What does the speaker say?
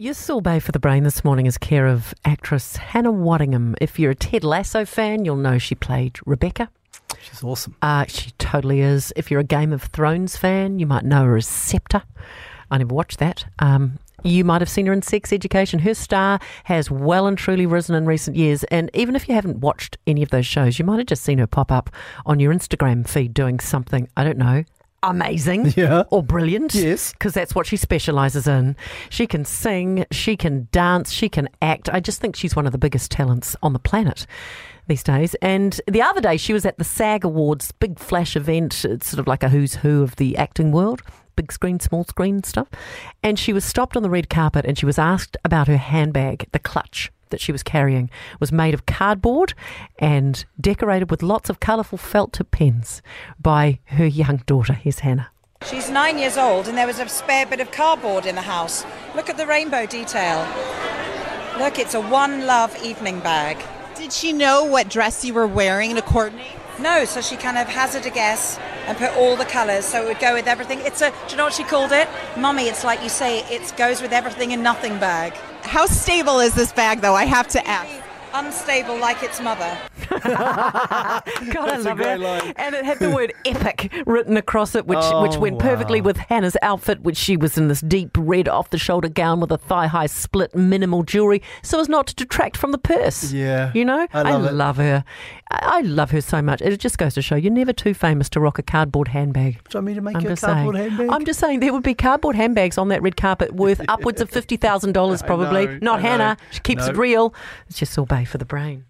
Your sorbet for the brain this morning is care of actress Hannah Waddingham. If you're a Ted Lasso fan, you'll know she played Rebecca. She's awesome. Uh, she totally is. If you're a Game of Thrones fan, you might know her as Septa. I never watched that. Um, you might have seen her in Sex Education. Her star has well and truly risen in recent years. And even if you haven't watched any of those shows, you might have just seen her pop up on your Instagram feed doing something, I don't know, amazing Yeah. or brilliant. Yes. Because that's what she specialises in. She can sing, she can dance, she can act. I just think she's one of the biggest talents on the planet these days. And the other day, she was at the SAG Awards big flash event. It's sort of like a who's who of the acting world. Big screen, small screen stuff. And she was stopped on the red carpet and she was asked about her handbag, the clutch that she was carrying was made of cardboard and decorated with lots of colourful felt tip pens by her young daughter. Here's Hannah. She's nine years old, and there was a spare bit of cardboard in the house. Look at the rainbow detail. Look, it's a One Love evening bag. Did she know what dress you were wearing to coordinate? No, so she kind of hazarded a guess and put all the colours so it would go with everything. It's a, do you know what she called it? Mummy, it's like you say, it goes with everything and nothing bag. How stable is this bag, though? I have to ask. Unstable like its mother. God, I love it. line. And it had the word epic written across it, which which Oh, went perfectly with Hannah's outfit, which she was in this deep red off the shoulder gown with a thigh high split minimal jewelry, so as not to detract from the purse. Yeah. You know? I love it. love her. I I love her so much. It just goes to show you're never too famous to rock a cardboard handbag. Do you want me to make I'm you a cardboard saying. handbag? I'm just saying there would be cardboard handbags on that red carpet worth upwards of fifty thousand dollars, probably. know, Not I. Hannah. She keeps No. it real. It's just sorbet for the brain.